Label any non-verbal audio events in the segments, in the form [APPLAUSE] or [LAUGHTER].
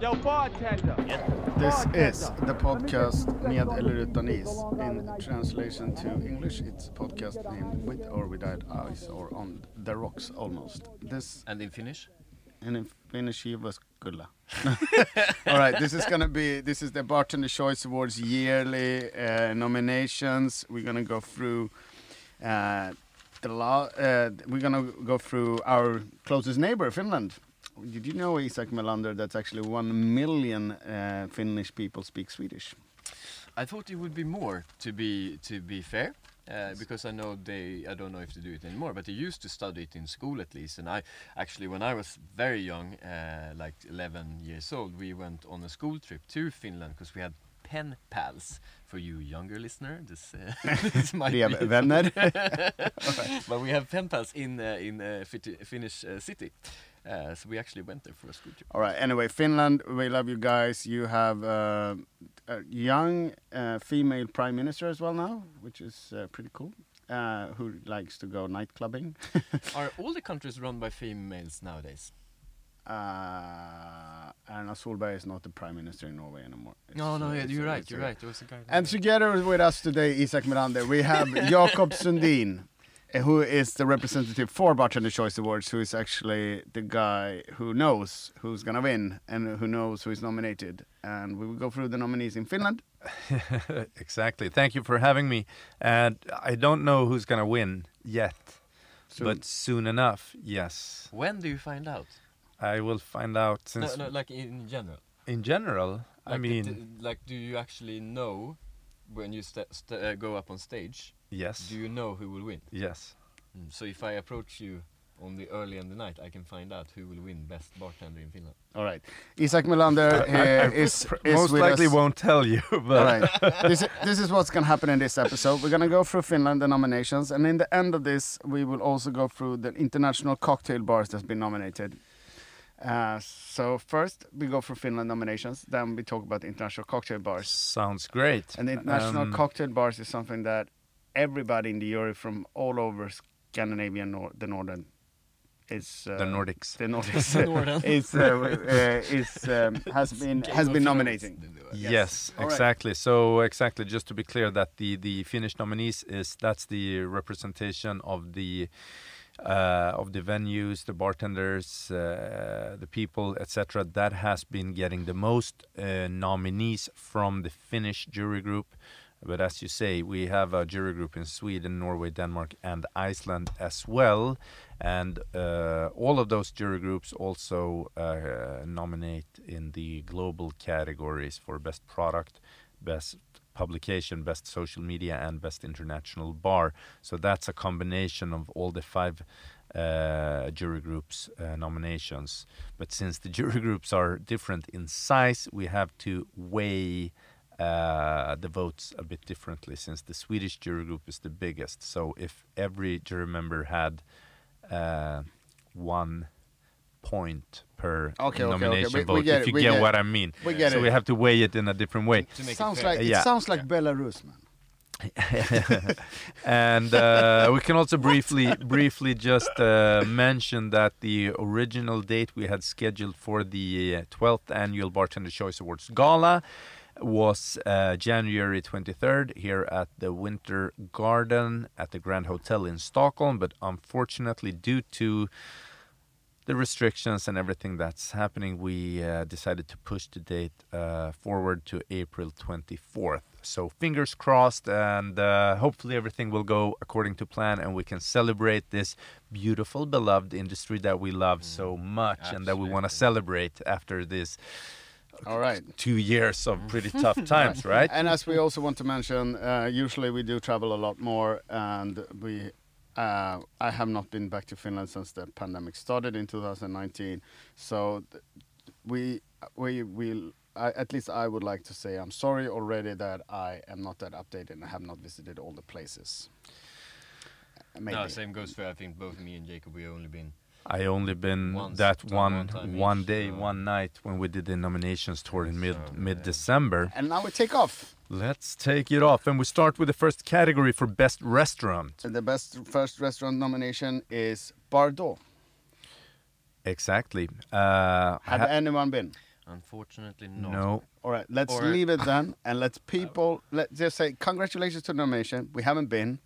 Yo, bartender. This is the podcast Med eller utan is. In translation to English, it's a podcast named With or Without Ice or On the Rocks almost. This And in Finnish? and in Finnish Jyväskylä. [LAUGHS] All right, this is gonna be this is the Bartender Choice Awards yearly uh, nominations. We're gonna go through uh, the law. Uh, we're gonna go through our closest neighbor, Finland. Did you know, Isac Melander, that's actually one million uh, Finnish people speak Swedish? I thought it would be more to be to be fair. Uh, because I know they, I don't know if they do it anymore, but they used to study it in school at least. And I actually, when I was very young, uh, like 11 years old, we went on a school trip to Finland because we had pen pals. For you younger listener, this, uh, [LAUGHS] [LAUGHS] this might Vi är be vänner. [LAUGHS] but we have pen pals in uh, in uh, Finnish uh, city. Uh, so we actually went there for a school trip. All right. Anyway, Finland, we love you guys. You have uh, a young uh, female prime minister as well now, which is uh, pretty cool. Uh, who likes to go night clubbing? Are all the countries run by females nowadays? Uh, Erna Solberg is not the prime minister in Norway anymore. No, It's, no, uh, yeah, you're right. You're right. There was a guy. And together with us today, Isac Melander, we have [LAUGHS] Jakob Sundin, uh, who is the representative for Bartender Choice Awards, who is actually the guy who knows who's gonna win and who knows who is nominated. And we will go through the nominees in Finland. [LAUGHS] exactly. Thank you for having me. And I don't know who's going to win yet, Soon. but soon enough, yes. when do you find out? I will find out No, since no, like in general. in general, I mean, d- like, do you actually know when you st- st- uh, go up on stage? yes. Do you know who will win? Yes. Mm, So if I approach you on the early in the night, I can find out who will win best bartender in Finland. All right. Isac Melander [LAUGHS] uh, is, is Most with likely us. won't tell you, [LAUGHS] but All right. this, is, this is what's going to happen in this episode. We're going to go through Finland, the nominations, and in the end of this, we will also go through the international cocktail bars that's been nominated. Uh, so first, we go for Finland nominations, then we talk about international cocktail bars. sounds great. And international Um, cocktail bars is something that everybody in the jury from all over Scandinavia, nor- the northern, is uh, the Nordics. the Nordics [LAUGHS] Norden. [LAUGHS] is uh, uh, is um, has been has been nominating. Yes, All right. exactly. So exactly, just to be clear, that the the Finnish nominees is that's the representation of the of the venues, the bartenders, uh, the people, etc. That has been getting the most uh, nominees from the Finnish jury group. But as you say, we have a jury group in Sweden, Norway, Denmark, and Iceland as well. And uh, all of those jury groups also uh, nominate in the global categories for best product, best publication, best social media, and best international bar. So that's a combination of all the five uh, jury groups uh, nominations. But since the [LAUGHS] jury groups are different in size, we have to weigh uh, the votes a bit differently since the Swedish jury group is the biggest. So if every jury member had uh, one point per Okay, okay, okay. nomination We- we vote, get if you we get, get what. I mean. We get so it. we have to weigh it in a different way. To make sounds it like Yeah. it sounds like Belarus, man. [LAUGHS] and uh, we can also briefly briefly just uh, mention that the original date we had scheduled for the uh, 12th annual Bartender Choice Awards gala was uh, January 23rd here at the Winter Garden at the Grand Hotel in Stockholm, but unfortunately, due to the restrictions and everything that's happening, we uh, decided to push the date uh, forward to April 24th. So fingers crossed, and uh, hopefully everything will go according to plan, and we can celebrate this beautiful, beloved industry that we love so much, and that we want to celebrate after this All right. two years of pretty [LAUGHS] tough times, right? And as we also want to mention, uh, usually we do travel a lot more, and we. Uh, I have not been back to Finland since the pandemic started in 2019. So th- we we will. I, at least I would like to say I'm sorry already that I am not that updated and I have not visited all the places. Maybe. No, same goes for I think both me and Jakob. We only been I only been Once, that time, one one time one each, day, so- one night when we did the nominations tour in mid So, mid yeah. December. and now we take off. Let's take it off, and we start with the first category for best restaurant. And the best first restaurant nomination is Bordeaux. Exactly. Uh, Have ha- anyone been? Unfortunately, not. no. All right, let's Or- leave it [LAUGHS] then, and let's people let's just say congratulations to the nomination. We haven't been.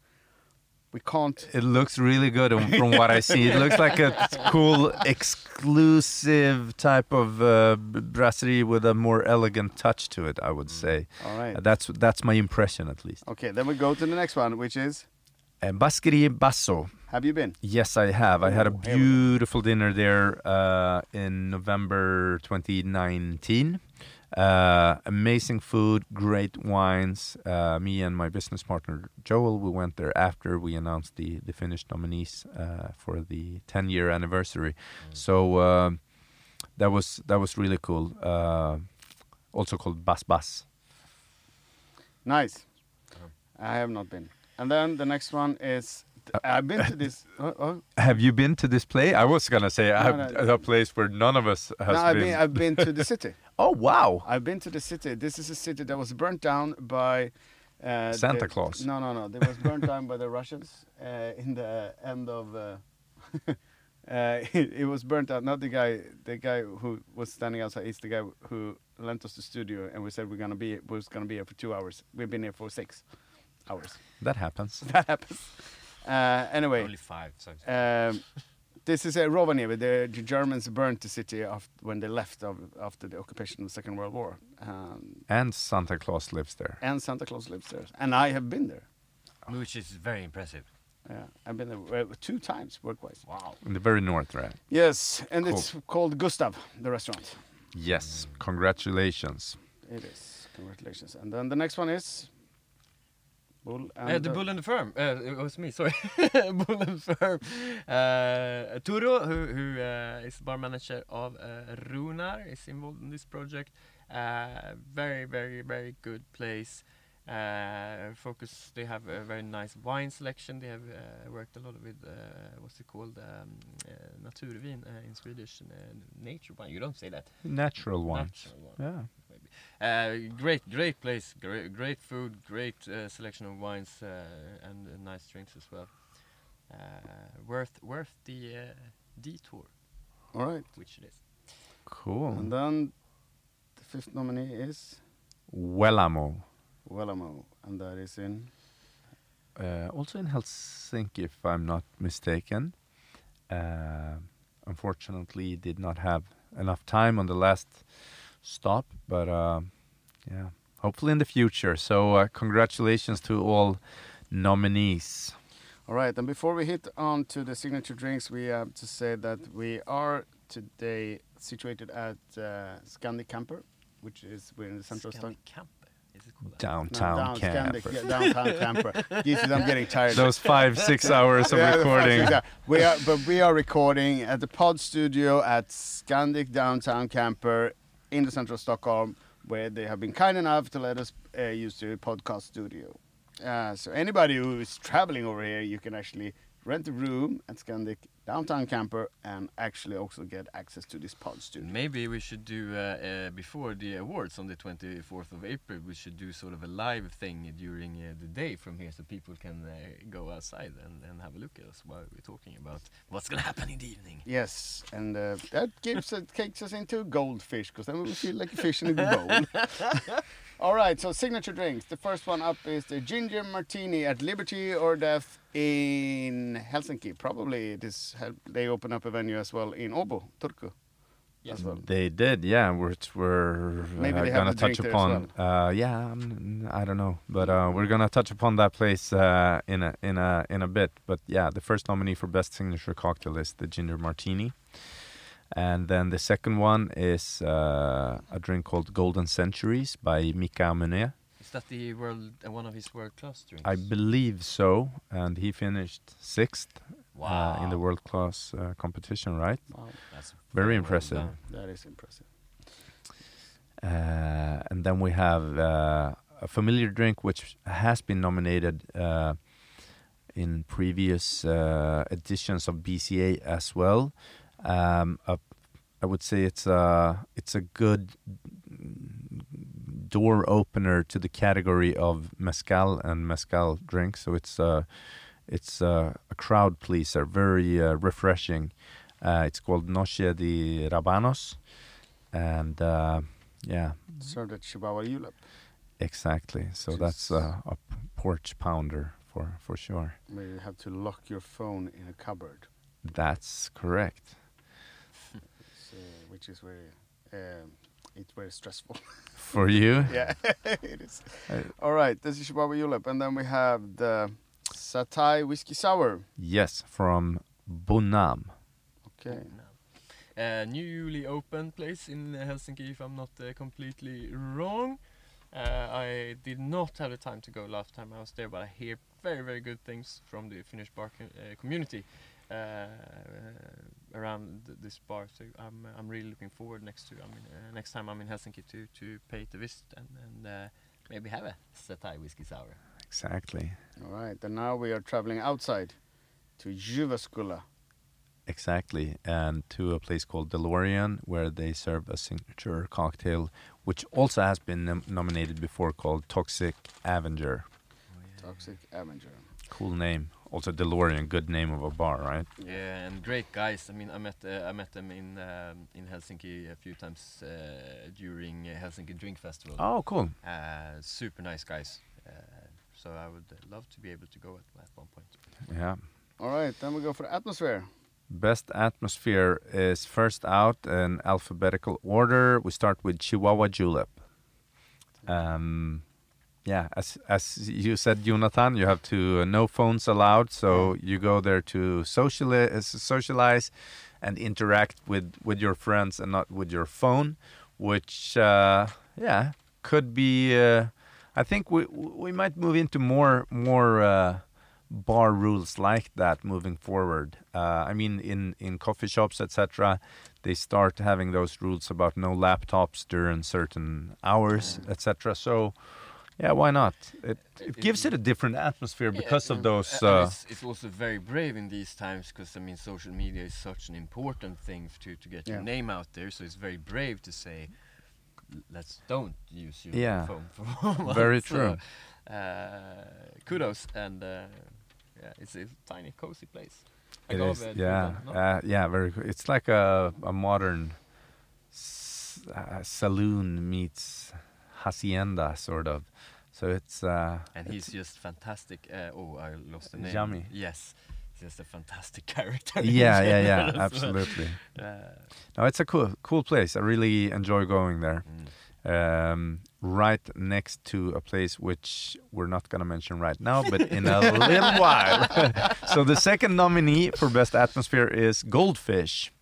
We can't. It looks really good from what I see. It looks like a cool, exclusive type of uh, brasserie with a more elegant touch to it. I would say All right. Uh, that's that's my impression at least. Okay, then we go to the next one, which is. Uh, Basquerie Basso. Have you been? Yes, I have. I had a Oh, here we go. beautiful dinner there uh, in November 2019. Uh, amazing food, great wines. Uh, me and my business partner Joel, we went there after we announced the the Finnish nominees uh, for the 10 year anniversary. So um that was that was really cool. Uh, also called Bas Bas. Nice. I have not been. And then the next one is. I've been to this. [LAUGHS] Oh, oh. Have you been to this play? I was gonna say I have no. a place where none of us has No, I've been. been. I've been to the [LAUGHS] city. Oh wow! I've been to the city. This is a city that was burnt down by uh, Santa the- Claus. No, no, no. It was burnt down by the Russians uh, in the end of. Uh, [LAUGHS] uh, [LAUGHS] it, it was burnt out. Not the guy. The guy who was standing outside. He's the guy who lent us the studio, and we said we're gonna be. Was gonna be here for two hours. We've been here for six hours. That happens. [LAUGHS] That happens. Uh, anyway, Only five. So um, this is a Rovaniemi. The, the Germans burned the city af- when they left of, after the occupation of the Second World War. Um, And Santa Claus lives there. and Santa Claus lives there. And I have been there. which is very impressive. Yeah, I've been there uh, two times work-wise. Wow. In the very north, right? Yes, and Cool. it's called Gustav, the restaurant. Yes. Congratulations. It is. Congratulations. And then the next one is Bull and Uh, the Bull and the Firm. Uh, it was me, [LAUGHS] sorry. Bull and Firm. Uh, Turo, who, who uh, is bar manager of uh, Runar, is involved in this project. Uh, very, very, very good place. Uh, focus. They have a very nice wine selection. They have uh, worked a lot with uh, what's it called, um, uh, naturvin uh, in Swedish, uh, nature wine. You don't say that. Natural ones. Natural wine. Yeah. Maybe. Uh, great, great place, great, great food, great uh, selection of wines uh, and uh, nice drinks as well. Uh, worth, worth the uh, detour, All right. which it is. Cool. And then the fifth nominee is Wellamo. Wellamo, and that is in Uh, also in Helsinki, if I'm not mistaken. Uh, unfortunately, did not have enough time on the last stop, but uh, yeah, hopefully in the future. So, uh, congratulations to all nominees. All right, and before we hit on to the signature drinks, we have to say that we are today situated at uh, Scandic Camper, which is we're in the central of Stockholm. Scandic Camper, is it called that? Downtown down, camper. Scandic, yeah, downtown camper. [LAUGHS] Jesus, I'm getting tired. Those five, six [LAUGHS] hours of Yeah, recording. fuck is? We are, but we are recording at the Pod Studio at Scandic Downtown Camper in the central Stockholm, where they have been kind enough to let us uh, use the podcast studio. Uh, so anybody who is traveling over here, you can actually rent a room at Scandic Downtown Camper and actually also get access to this pod studio. Maybe we should do uh, uh, before the awards on the 24th of April. We should do sort of a live thing during uh, the day from here, so people can uh, go outside and, and have a look at us while we're talking about what's gonna happen in the evening. Yes, and uh, that gives us, takes us into goldfish because then we will feel like a fish in a bowl. [LAUGHS] All right, so signature drinks. The first one up is the ginger martini at Liberty or Death in Helsinki. Probably this they open up a venue as well in Åbo, Turku. Yes. Well. They did, yeah. Which we're Maybe uh, gonna the touch there as upon. Uh, yeah, um, I don't know, but uh, we're gonna touch upon that place uh, in a in a in a bit. But yeah, the first nominee for best signature cocktail is the ginger martini, and then the second one is uh, a drink called Golden Centuries by Mika Menet. Is that the world uh, one of his world class drinks? I believe so, and he finished sixth uh, in the world class uh, competition. Right, Wow, That's very well impressive. done. that is impressive. Uh, and then we have uh, a familiar drink which has been nominated uh, in previous uh, editions of BCA as well. Um, a, I would say it's a it's a good door opener to the category of mezcal and mezcal drinks. So it's uh, It's uh, a crowd pleaser, very uh, refreshing. Uh, it's called Noche de Rabanos, and uh, yeah, Served at Chihuahua Julep. exactly. So Which that's uh, a porch pounder for for sure. Where you have to lock your phone in a cupboard, That's correct. [LAUGHS] so, which is very, um, it's very stressful. For you, [LAUGHS] yeah, [LAUGHS] it is. All right, this is Chihuahua Julep, and then we have the Satay Whiskey Sour. yes, from Bonam. Okay. Uh, newly opened place in Helsinki, if I'm not uh, completely wrong. Uh, I did not have the time to go last time I was there, but I hear very, very good things from the Finnish bar co- uh, community uh, uh, around th- this bar. So I'm, I'm really looking forward next to I mean, uh, next time I'm in Helsinki to to pay the visit and, and uh, maybe have a satay whiskey sour. Exactly. All right, and now we are traveling outside to Jyväskylä. Exactly, and to a place called DeLorean, where they serve a signature cocktail, which also has been nom- nominated before, called Toxic Avenger. Oh, yeah. Toxic Avenger. Cool name. Also, DeLorean, good name of a bar, right? Yeah, and great guys. I mean, I met uh, I met them in um, in Helsinki a few times uh, during uh, Helsinki Drink Festival. Oh, cool. Uh, super nice guys. Uh, so I would uh, love to be able to go at, at one point. Yeah. All right, then we go for atmosphere. Best atmosphere is first out in alphabetical order. We start with Chihuahua Julep. Um, yeah, as as you said, Jonatan, you have to uh, no phones allowed. So you go there to socialize, socialize, and interact with with your friends and not with your phone, which uh, yeah could be. Uh, I think we we might move into more more. Uh, bar rules like that moving forward. Uh, I mean, in in coffee shops, etc., they start having those rules about no laptops during certain hours, etc. So, yeah, why not? It it gives it a different atmosphere because of those. and Uh, it's, it's also very brave in these times because I mean, social media is such an important thing to to get your name out there. So it's very brave to say, let's don't use your Yeah. phone for [LAUGHS] a month." Very So, true. uh, kudos and. Uh, yeah, it's a tiny, cozy place. it Agave is, yeah, no? uh, yeah, very. Cool. It's like a a modern s- uh, saloon meets hacienda, sort of. So it's uh, and he's just fantastic. Uh, oh, I lost the name. Yummy. Yes, just a fantastic [LAUGHS] character. yeah, yeah, yeah, [LAUGHS] absolutely. Uh, No, it's a cool, cool place. I really enjoy going there. mm. Um, right next to a place which we're not going to mention right now, but [LAUGHS] in a little while. so the second nominee for best atmosphere is Goldfish.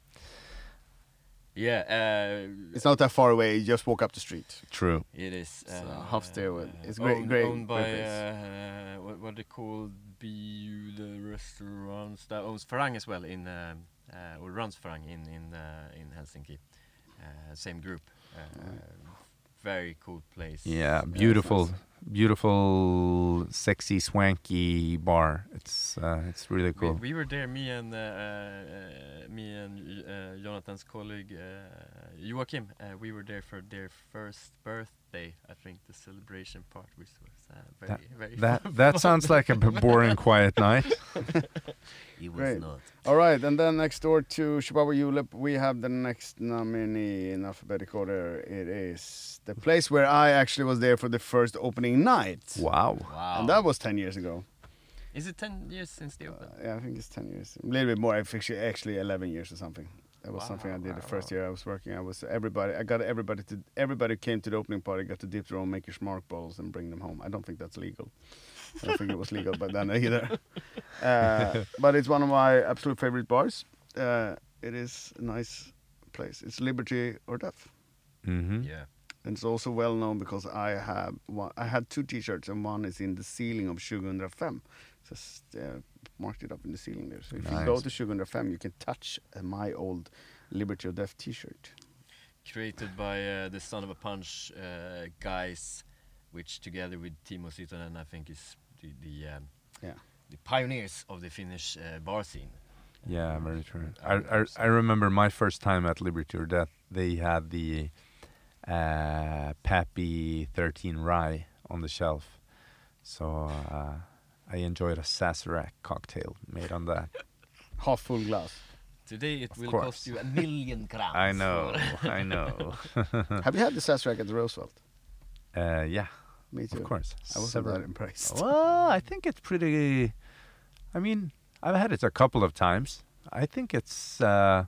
Yeah, uh, It's not that far away. You just walk up the street. True. it is. It's uh, half stairwell. uh, It's great- owned, great- Owned by place. uh, what what they call BU the restaurants that owns Farang as well in um, uh, or runs Farang in in uh, in Helsinki. Uh, same group. Uh, very cool place. Yeah, Uh, beautiful, beautiful, sexy, swanky bar. It's uh, it's really cool. we were there, me and uh, uh, me and uh, Jonatan's colleague uh, Joachim. Uh, we were there for their first birthday. I think the celebration part, which was uh, very, very. That [LAUGHS] that sounds like a b- boring, quiet night. [LAUGHS] It was Great. not. All right, and then next door to Chihuahua Julep, we have the next nominee in alphabetical order. It is the place where I actually was there for the first opening night. Wow. Wow. And that was 10 years ago. Is it ten years since they opened? Uh, yeah, I think it's 10 years. A little bit more. I think actually, actually 11 years or something. That was something I Wow, did the first wow. year I was working. I was everybody. I got everybody to everybody came to the opening party. Got to dip their own Maker's Mark bottles and bring them home. I don't think that's legal. I don't think it was legal back then either. [LAUGHS] Uh, but it's one of my absolute favorite bars. Uh, it is a nice place. It's Liberty or Death. hmm Yeah. And it's also well known because I have one, I had two T-shirts and one is in the ceiling of 2005. Just uh, marked it up in the ceiling there. So if you go to 2005, you can touch uh, my old Liberty or Death T-shirt. Created by uh, the Son of a Punch uh, guys, which together with Timo Siitonen, I think is the the, um, Yeah. the pioneers of the Finnish uh, bar scene. Yeah, very true. I I, would I, hope so. I remember my first time at Liberty or Death. They had the uh, Pappy 13 Rye on the shelf. So uh, I enjoyed a Sazerac cocktail made on that. [LAUGHS] Half full glass. Today it Of will course. cost you a million [LAUGHS] crowns. I know, I [LAUGHS] know. Have you had the Sazerac at the Roosevelt? Uh, yeah, Me too. of course. I wasn't Several- that impressed. Well, I think it's pretty. I mean, I've had it a couple of times. I think it's. Uh,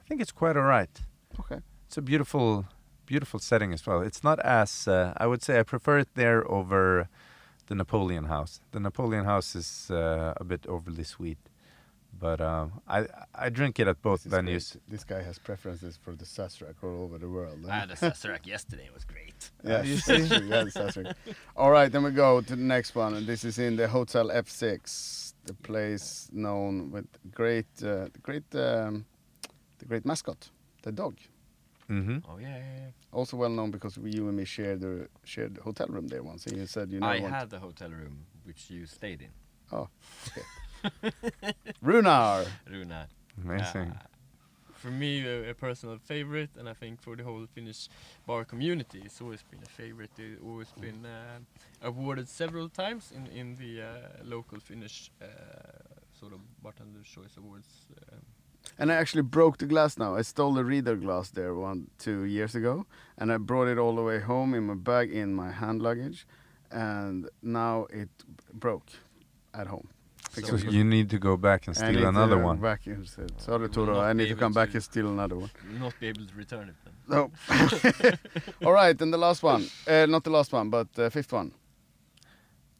I think it's quite alright. Okay. It's a beautiful, beautiful setting as well. It's not as. Uh, I would say I prefer it there over the Napoleon House. The Napoleon House is uh, a bit overly sweet, but um, I I drink it at both This venues. great. This guy has preferences for the Sazerac all over the world. I had a Sazerac yesterday. It was great. [LAUGHS] Yeah, you see? [LAUGHS] Yeah, the Sazerac. All right, then we go to the next one, and this is in the Hotel F6, the place known with great, uh, great, um, the great mascot, the dog. Hmm Oh yeah, yeah, yeah. Also well known because we, you and me shared the shared hotel room there once, and you said you know I had the hotel room which you stayed in, Oh [LAUGHS] Runar. Runa. Amazing. Uh, for me, a, a personal favorite, and I think for the whole Finnish bar community, it's always been a favorite. It's always been uh, awarded several times in in the uh, local Finnish uh, sort of bartender choice awards. Um, And I actually broke the glass now. I stole the reader glass there one two years ago, and I brought it all the way home in my bag in my hand luggage, and now it broke at home. So So you- you need to go back and I steal need another to one. Back instead. Sorry, You will Toro. I need to able come back to- and steal another one. not be able to return it then. No. [LAUGHS] all right, and the last one. Uh, not the last one, but the fifth one.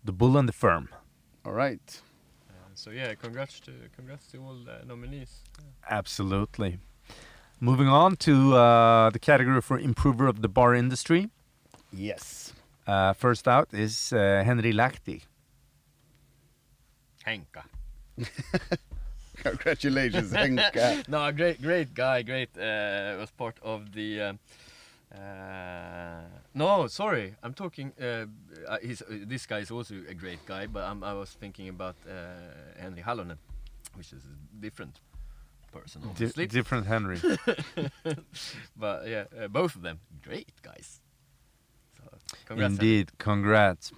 The bull and the firm. All right. Uh, so yeah, congrats to congrats to all the nominees. Absolutely. Moving on to uh, the category for improver of the bar industry. Yes. Uh, first out is uh, Henry Lahti. Henka. [LAUGHS] Congratulations, [LAUGHS] Henka. no, great, great guy, great. Uh, was part of the. Um, uh, no, sorry, I'm talking. Uh, uh, he's, uh, this guy is also a great guy, but I'm, I was thinking about uh, Henry Hallonen, which is a different person, Di- obviously. different Henry. [LAUGHS] but yeah, uh, both of them great guys. So, congrats, Henry. Indeed, congrats.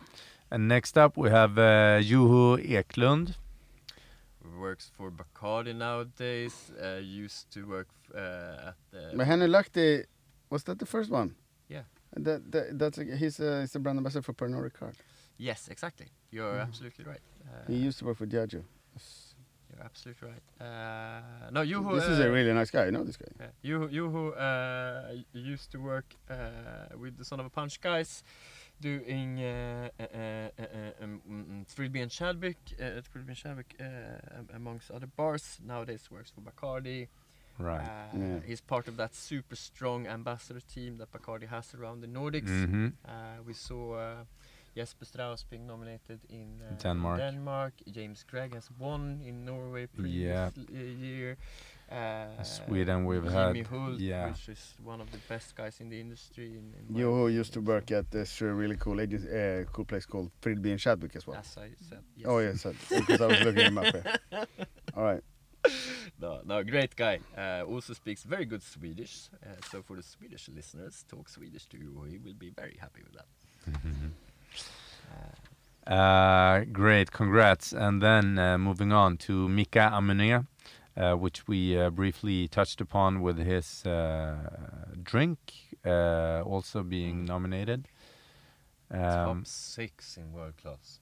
And next up we have uh, Juho Eklund. Works for Bacardi nowadays. Uh, used to work uh, at the. But Henry Lahti, was that the first one? Yeah. That, that that's a, he's a he's a brand ambassador for Pernod Ricard. Yes, exactly. You're Mhm. absolutely right. Uh, He used to work for Diageo. You're absolutely right. Uh, no, you who This is a uh, really nice guy. You know this guy. yeah, you who- you who uh, used to work uh, with the Son of a Punch guys, doing uh, uh, uh, uh, um, mm, Trillby and Chadwick, uh, Trillby and Chadwick, uh, am- amongst other bars. Nowadays works for Bacardi. Right. Uh, Yeah. He's part of that super strong ambassador team that Bacardi has around the Nordics. hmm Uh, we saw uh, Jesper Strauss being nominated in uh, Denmark. Denmark. James Craig has won in Norway previous Yeah. uh, year. Uh, Sweden we've Jimmy had- Hult, yeah. which is one of the best guys in the industry. In, in my Yo opinion, used to work at this uh, really cool agency, uh, cool place called Trillby and Chadwick as well. As I said, yes. Oh yes, because I was looking him up here. [LAUGHS] All right. [LAUGHS] No, no, great guy. Uh, also speaks very good Swedish. Uh, so for the Swedish listeners, talk Swedish to you. He will be very happy with that. [LAUGHS] Uh, great, congrats. And then uh, moving on to Mika Amene, uh, which we uh, briefly touched upon with his uh, drink uh, also being nominated. Um, Top six in world class.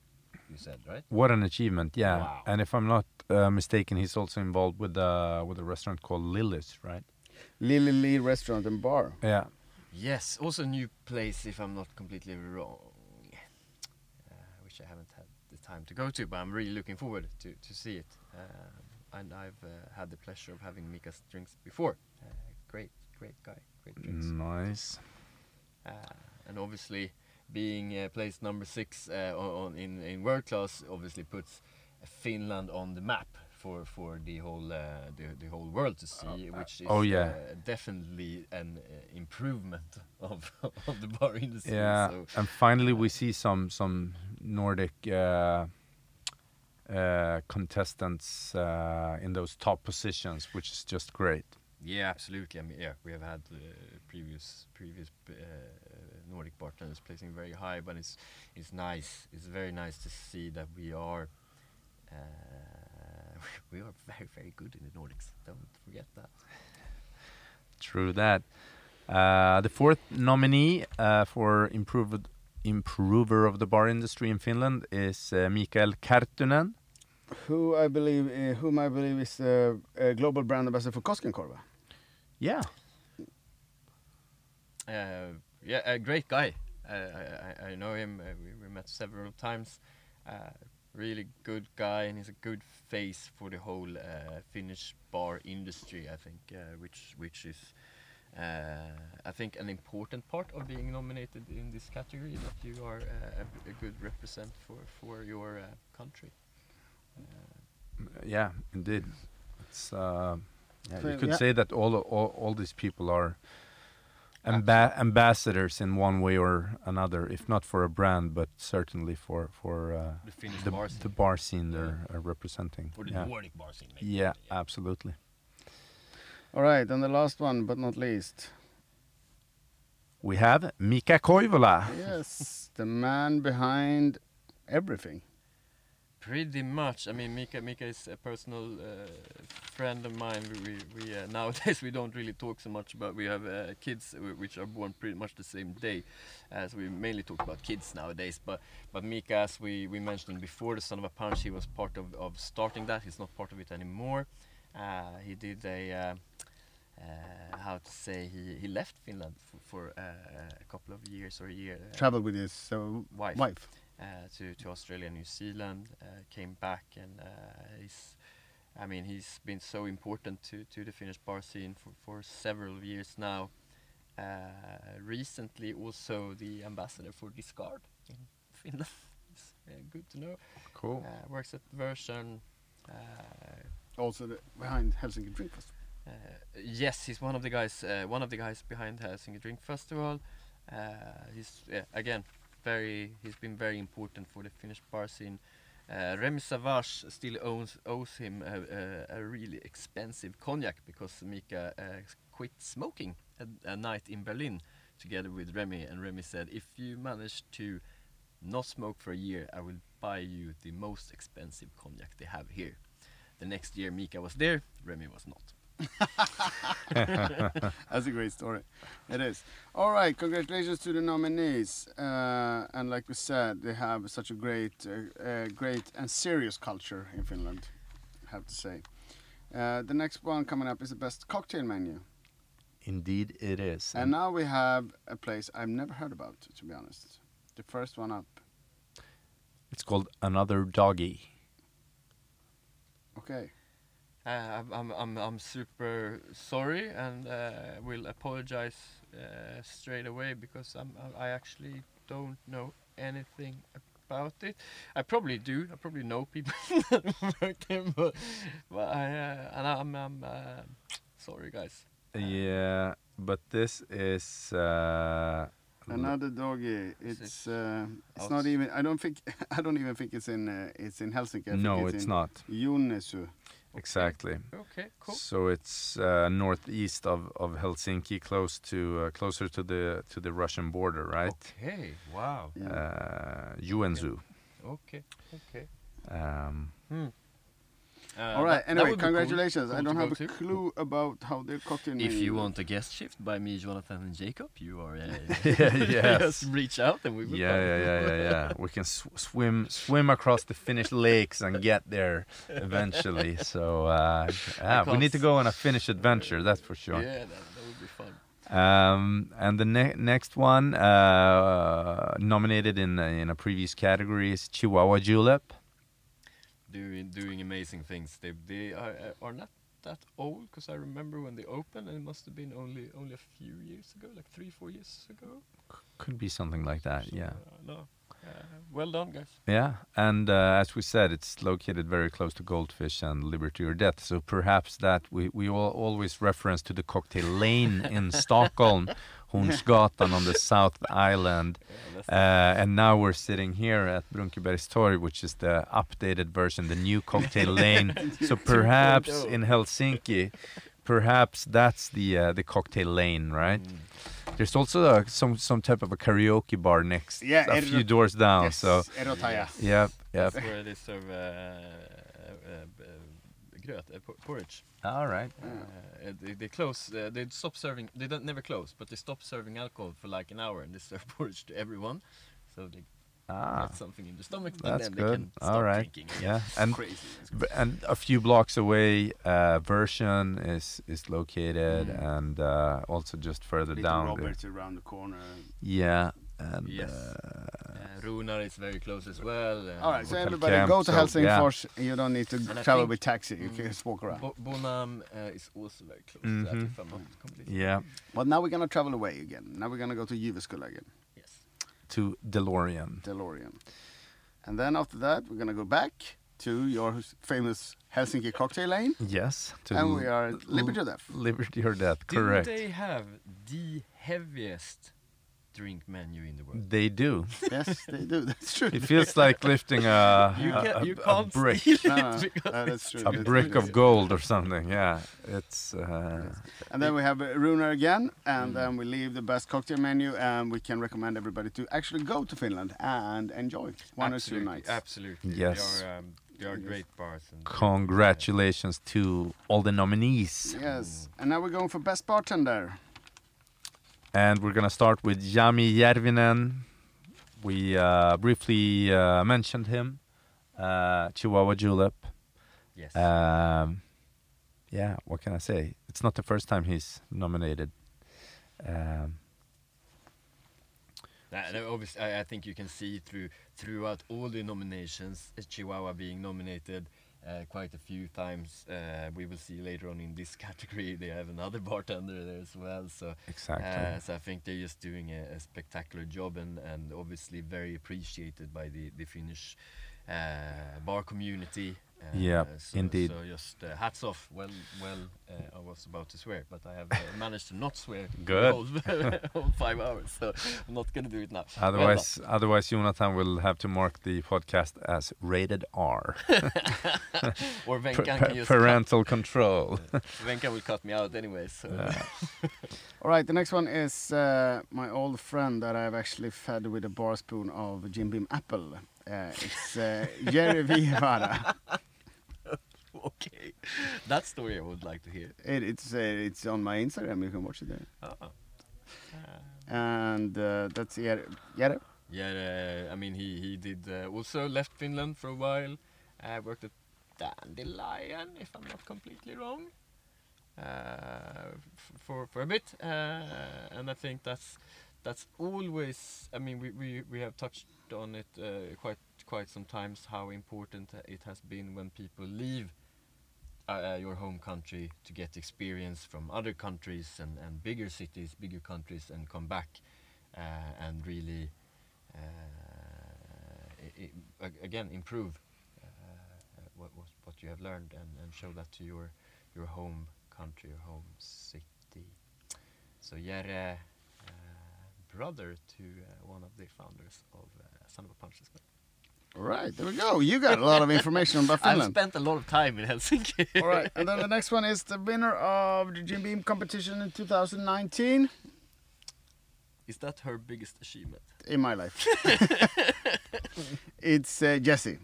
You said right? what an achievement, yeah. Wow. And if I'm not uh, mistaken, he's also involved with uh, with a restaurant called Lillis, right? Lily Lee Restaurant and Bar. Yeah. Yes, also a new place if I'm not completely wrong. Uh, which I haven't had the time to go to, but I'm really looking forward to, to see it. Um, and I've uh, had the pleasure of having Mika's drinks before. Uh, great, great guy, great drinks. Nice. Uh, and obviously, being uh, placed number six uh, on, in, in world class obviously puts Finland on the map for, for the whole uh, the, the whole world to see, which is oh, yeah. uh, definitely an uh, improvement [LAUGHS] of, of the bar industry. Yeah, So, and finally we see some some Nordic uh, uh, contestants uh, in those top positions, which is just great. yeah, absolutely. I mean, yeah, we have had uh, previous previous uh, Nordic bartenders placing very high, but it's it's nice. It's very nice to see that we are uh, [LAUGHS] we are very very good in the Nordics. Don't forget that. True that. Uh, the fourth nominee uh, for improved improver of the bar industry in Finland is uh, Mikael Karttunen. Who I believe, uh, whom I believe is the uh, global brand ambassador for Koskenkorva. Yeah, Uh, yeah, a great guy. Uh, I, I, I know him. Uh, we, we met several times. Uh, really good guy, and he's a good face for the whole uh, Finnish bar industry. I think, uh, which which is, uh, I think, an important part of being nominated in this category. That you are uh, a, a good represent for for your uh, country. Uh, yeah, indeed. It's uh, yeah, you could yeah. say that all, all all these people are amba- ambassadors in one way or another, if not for a brand, but certainly for for uh, the Finnish the bar scene. the bar scene they're uh, representing. or the yeah. Nordic bar scene. Maybe. yeah, absolutely. All right, and the last one, but not least. We have Mika Koivola. Yes, the man behind everything. Pretty much. I mean, Mika Mika is a personal uh, friend of mine. We, we, uh, nowadays [LAUGHS] we don't really talk so much but We have uh, kids which are born pretty much the same day, uh, so we mainly talk about kids nowadays. But but Mika, as we, we mentioned before, the son of a punch, he was part of, of starting that. He's not part of it anymore. Uh, he did a uh, uh, how to say he, he left Finland for, for uh, a couple of years or a year. uh, Traveled with his wife wife. Uh, to to Australia, and New Zealand, uh, came back, and uh, he's, I mean, he's been so important to to the Finnish bar scene for for several years now. Uh, recently, also the ambassador for Discard in Finland. [LAUGHS] it's uh, good to know. Cool. Uh, works at Version. Uh, Also the, behind Helsinki Drink Festival. uh, yes, he's one of the guys. Uh, one of the guys behind Helsinki Drink Festival. Uh, he's yeah, again very. He's been very important for the Finnish bar scene. Uh, Remy Savage still owns owes him a, a, a really expensive cognac because Mika uh, quit smoking a, a night in Berlin together with Remy, and Remy said, "If you manage to not smoke for a year, I will buy you the most expensive cognac they have here." The next year, Mika was there, Remy was not. [LAUGHS] That's a great story. It is. All right, congratulations to the nominees. Uh, and like we said, they have such a great, uh, uh, great and serious culture in Finland. I have to say. Uh, the next one coming up is the best cocktail menu. Indeed, it is. And now we have a place I've never heard about, to be honest. The first one up. it's called Another Doggy. Okay. Uh, I'm, I'm, I'm, I'm super sorry and uh, will apologize uh, straight away because I'm, I I actually don't know anything about it. I probably do. I probably know people [LAUGHS] that work there, but, but I uh, and I'm, I'm uh, sorry, guys. Yeah, but this is uh, Another doggy. It's uh, it's not even. I don't think. [LAUGHS] I don't even think it's in. Uh, it's in Helsinki. I think no, it's, it's in not Joensuu. Exactly. Okay, cool. So it's uh, northeast of, of Helsinki, close to uh, closer to the to the Russian border, right? Okay, wow. Uh, Joensuu. Okay, okay. Um, Uh, All right. that- that Anyway, cool- congratulations. cool I don't have a to. clue about how their cocktail. If you want a guest shift by me, Jonatan and Jakob, you are uh, [LAUGHS] [LAUGHS] yes. just reach out and we will yeah, yeah, yeah, yeah, yeah. We can sw- swim swim across the Finnish [LAUGHS] lakes and get there eventually. So uh, yeah, we need to go on a Finnish adventure. That's for sure. Yeah, that, that would be fun. Um, and the ne- next one uh, nominated in in a previous category is Chihuahua Julep. Doing doing amazing things. They they are, are not that old because I remember when they opened, and it must have been only only a few years ago, like three four years ago. Could be something like that. So, Yeah. uh, no. Uh, well done, guys. Yeah, and uh, as we said, it's located very close to Goldfish and Liberty or Death. So perhaps that we we all always reference to the cocktail lane in [LAUGHS] Stockholm, Hornsgatan on the [LAUGHS] South Island, Yeah, uh, and now we're sitting here at Brunkebergstorg, which is the updated version, the new cocktail lane. [LAUGHS] so perhaps in Helsinki, perhaps that's the uh, the cocktail lane, right? Mm. There's also uh, some some type of a karaoke bar next, Yeah, a few doors down. yes, So Erottaja. yep, yep. That's where they serve uh, uh, uh, gröt, uh, porridge. All right. Uh, they, they close. Uh, they stop serving. They don't never close, but they stop serving alcohol for like an hour, and they serve [LAUGHS] porridge to everyone. So they Ah, get something in the stomach, and that's then they good. can stop All right. drinking. Yeah, and Crazy. It's and a few blocks away, uh, Version is is located, Mm. and uh, also just further Little down. the- Roberts around the corner. Yeah, and Yes. uh, Uh, Runar is very close as well. and All right, so everybody camp, go to so, Helsingfors. You don't need to And travel think- with taxi. You Mm. can just walk around. Bo- Bonam uh, is also very close to that, Mhm. if I'm not completely yeah, Well, now we're gonna travel away again. Now we're gonna go to Jyväskylä again, Yes. To DeLorean. DeLorean, and then after that we're gonna go back to your famous Helsinki cocktail lane, Yes, to and we are at Liberty or Death. Liberty or Death. correct. Do Correct. they have the heaviest drink menu in the world? They do. yes, they do. [LAUGHS] That's true. It feels like lifting a You, can, a- you a can't brick, [LAUGHS] steal No, no, because uh, that's it's true. a brick of gold or something. Yeah, it's. Uh, And then we have Runar again, and then we leave the best cocktail menu, and we can recommend everybody to actually go to Finland and enjoy one or two nights. Absolutely. Yes. They are, um, they are Yes. great bars. And congratulations to all the nominees. Yes, and now we're going for best bartender. And we're gonna start with Jami Järvinen. We uh, briefly uh, mentioned him. Uh, Chihuahua Julep. Yes. Um, yeah, what can I say? It's not the first time he's nominated. Um, obviously, I, I think you can see through throughout all the nominations, Chihuahua being nominated uh, quite a few times. Uh, we will see later on in this [LAUGHS] category they have another bartender there as well. So, exactly. uh, so I think they're just doing a, a spectacular job and, and obviously very appreciated by the the Finnish uh, bar community. Uh, Yep, so, indeed. So just uh, hats off. Well, well, uh, I was about to swear, but I have uh, [LAUGHS] managed to not swear. Good. whole- [LAUGHS] whole five hours, so I'm not gonna do it now. Well done. Otherwise, otherwise, Jonatan will have to mark the podcast as rated R. [LAUGHS] or Pa- Wenkan pa- can just parental control. cut, Wenkan will cut me out anyway. So All right, the next one is uh, my old friend that I've actually fed with a bar spoon of Jim Beam Apple. Uh, it's uh, Jerry Vivara. [LAUGHS] okay, that story I would like to hear. It, it's uh, it's on my Instagram. You can watch it there. Oh. And uh, that's Jerry. Jerry? Yeah, I mean he he did uh, also left Finland for a while. Uh, worked at Dandelyan, if I'm not completely wrong, uh, f- for for a bit, uh, and I think that's that's always. I mean, we we, we have touched on it uh, quite quite some times how important it has been when people leave uh, your home country to get experience from other countries and, and bigger cities, bigger countries, and come back uh, and really, uh, i- i- again, improve uh, what, what what you have learned and, and show that to your your home country, your home city. So Jere, uh, brother to uh, one of the founders of uh, Son of a Punch as well. All right, there we go. You got a lot of information about [LAUGHS] Finland. I've spent a lot of time in Helsinki. All right, and then the [LAUGHS] next one is the winner of the Jim Beam competition in 2019 Is that her biggest achievement? in my life. [LAUGHS] it's uh, Jessie,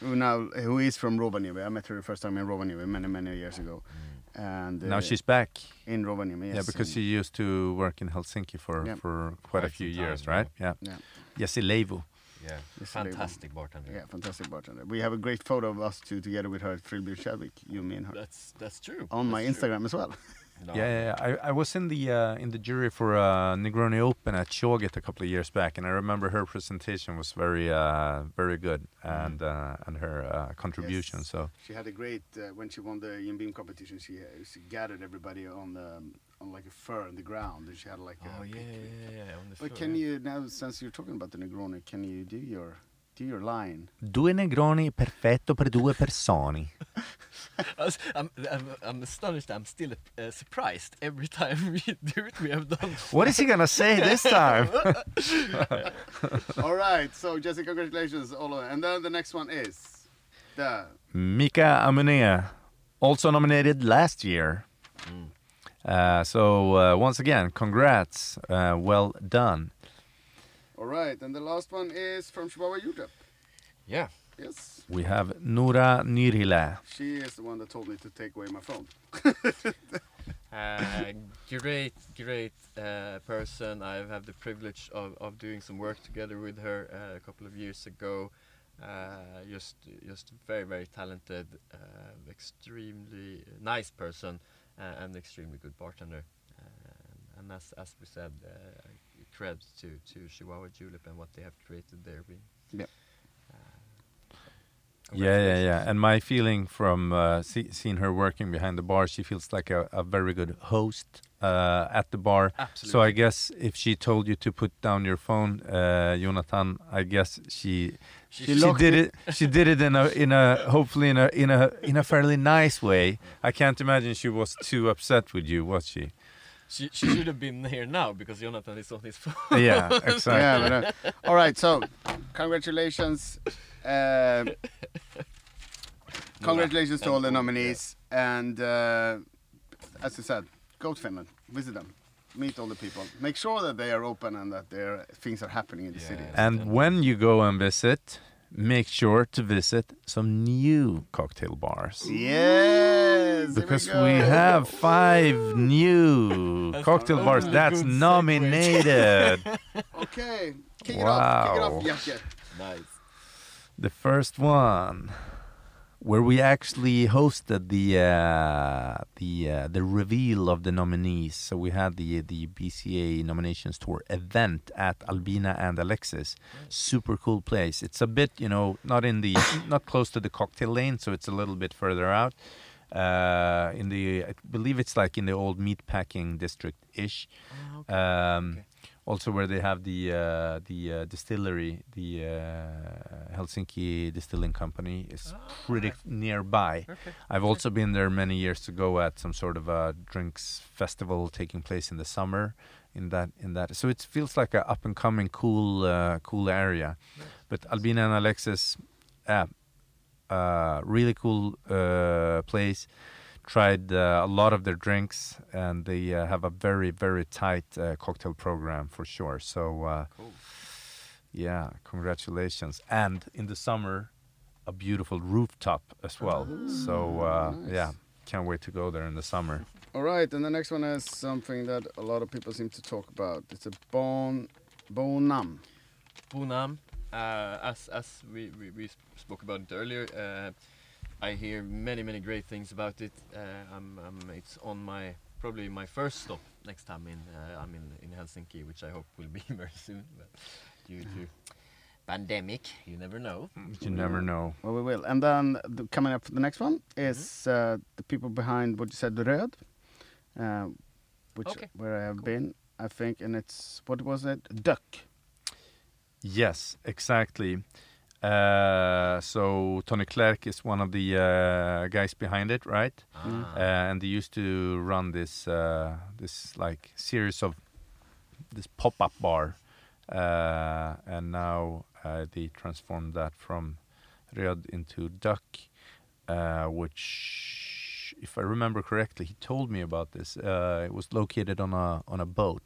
who now who is from Rovaniemi. I met her the first time in Rovaniemi many many years ago, and uh, now she's back. in Rovaniemi. Yes, yeah, because she used to work in Helsinki for Yeah. for quite, a few years, time, right? Yeah. Yeah. Jesse Leivu. Yeah, Yes, they will. fantastic bartender. Yeah, fantastic bartender. We have a great photo of us two together with her at Trillby Chadwick, you, me, and her, That's that's true. on my true. Instagram as well. No. Yeah, yeah, yeah. I, I was in the uh, in the jury for uh, Negroni Open at Choget a couple of years back, and I remember her presentation was very uh, very good, and uh, and her uh, contribution. Yes. So She had a great uh, when she won the Jim Beam competition. She, uh, she gathered everybody on the on like a fur in the ground, and she had like. a Oh yeah, big- yeah, yeah. But floor, can yeah. you now, since you're talking about the Negroni, can you do your do your line? due Negroni perfetto per due persone. [LAUGHS] I was- I'm, I'm, I'm astonished. I'm still uh, surprised every time we [LAUGHS] do it. We have done. [LAUGHS] What is he gonna say this time? All right, so Jesse, congratulations, all of And then the next one is the Mika Amunea, also nominated last year. Mm. Uh, so uh, once again, congrats, uh, well done. All right, and the last one is from Chihuahua Julep. Yeah. Yes, We have Nora Nirila. she is the one that told me to take away my phone. [LAUGHS] Uh, great, great uh, person. I have had the privilege of, of doing some work together with her uh, a couple of years ago. Uh, just, just very, very talented, uh, extremely nice person, uh, and extremely good bartender. Uh, and as, as we said, uh, creds to, to Chihuahua Julep and what they have created there. Yep. Yeah, yeah, yeah. And my feeling from uh, see, seeing her working behind the bar, she feels like a, a very good host uh, at the bar. Absolutely. So I guess if she told you to put down your phone, uh, Jonatan, I guess she She she, did it. She did it in a in a hopefully in a in a in a fairly nice way. I can't imagine she was too upset with you, was she? She, she should have been here now because Jonatan is on his phone. Yeah, [LAUGHS] exactly. Yeah, but, uh, all right. So, congratulations, uh, congratulations to all the And all, nominees, and uh, as I said, go to Finland, visit them, meet all the people, make sure that they are open and that there things are happening in the city. Yeah. And when you go and visit, make sure to visit some new cocktail bars. Yes, here Because go. we have five new That's cocktail bars that's nominated. [LAUGHS] Okay, kick it off, kick it Wow. off, Jacke. Nice. the first one, where we actually hosted the uh, the uh, the reveal of the nominees. So we had the the BCA nominations tour event at Albina and Alexis. Super cool place. It's a bit, you know, not in the not close to the cocktail lane, so it's a little bit further out. Uh, in the, I believe it's like in the old meatpacking district ish. Um, Okay. Also, where they have the uh, the uh, distillery, the uh, Helsinki Distilling Company is Ah, pretty okay. nearby. Okay. I've also been there many years ago at some sort of a drinks festival taking place in the summer. In that, in that, so it feels like an up and coming cool, uh, cool area. But Albina and Alexis, uh, really cool uh, place. Tried uh, a lot of their drinks, and they uh, have a very, very tight uh, cocktail program for sure. So, uh, Cool. yeah, congratulations! And in the summer, a beautiful rooftop as well. so, uh, nice. yeah, can't wait to go there in the summer. All right, and the next one is something that a lot of people seem to talk about. It's a bon bonam. Bunam, uh, as as we, we, we spoke about it earlier, uh, I hear many many great things about it. Uh, I'm, I'm, it's on my probably my first stop next time in uh, I'm in, in Helsinki, which I hope will be [LAUGHS] very soon. But due to pandemic, you never know. You never know. Well, we will. And then the, coming up for the next one is uh, the people behind what you said, Röd, uh, which Okay, where I have cool. been, I think, and it's what was it? Duck. Yes, exactly. Uh, so Tony Clark is one of the uh, guys behind it, right? Mm. uh, and they used to run this uh, this like series of this pop-up bar, uh, and now uh, they transformed that from Röd into Duck, uh, which, if I remember correctly, he told me about this. Uh, it was located on a on a boat,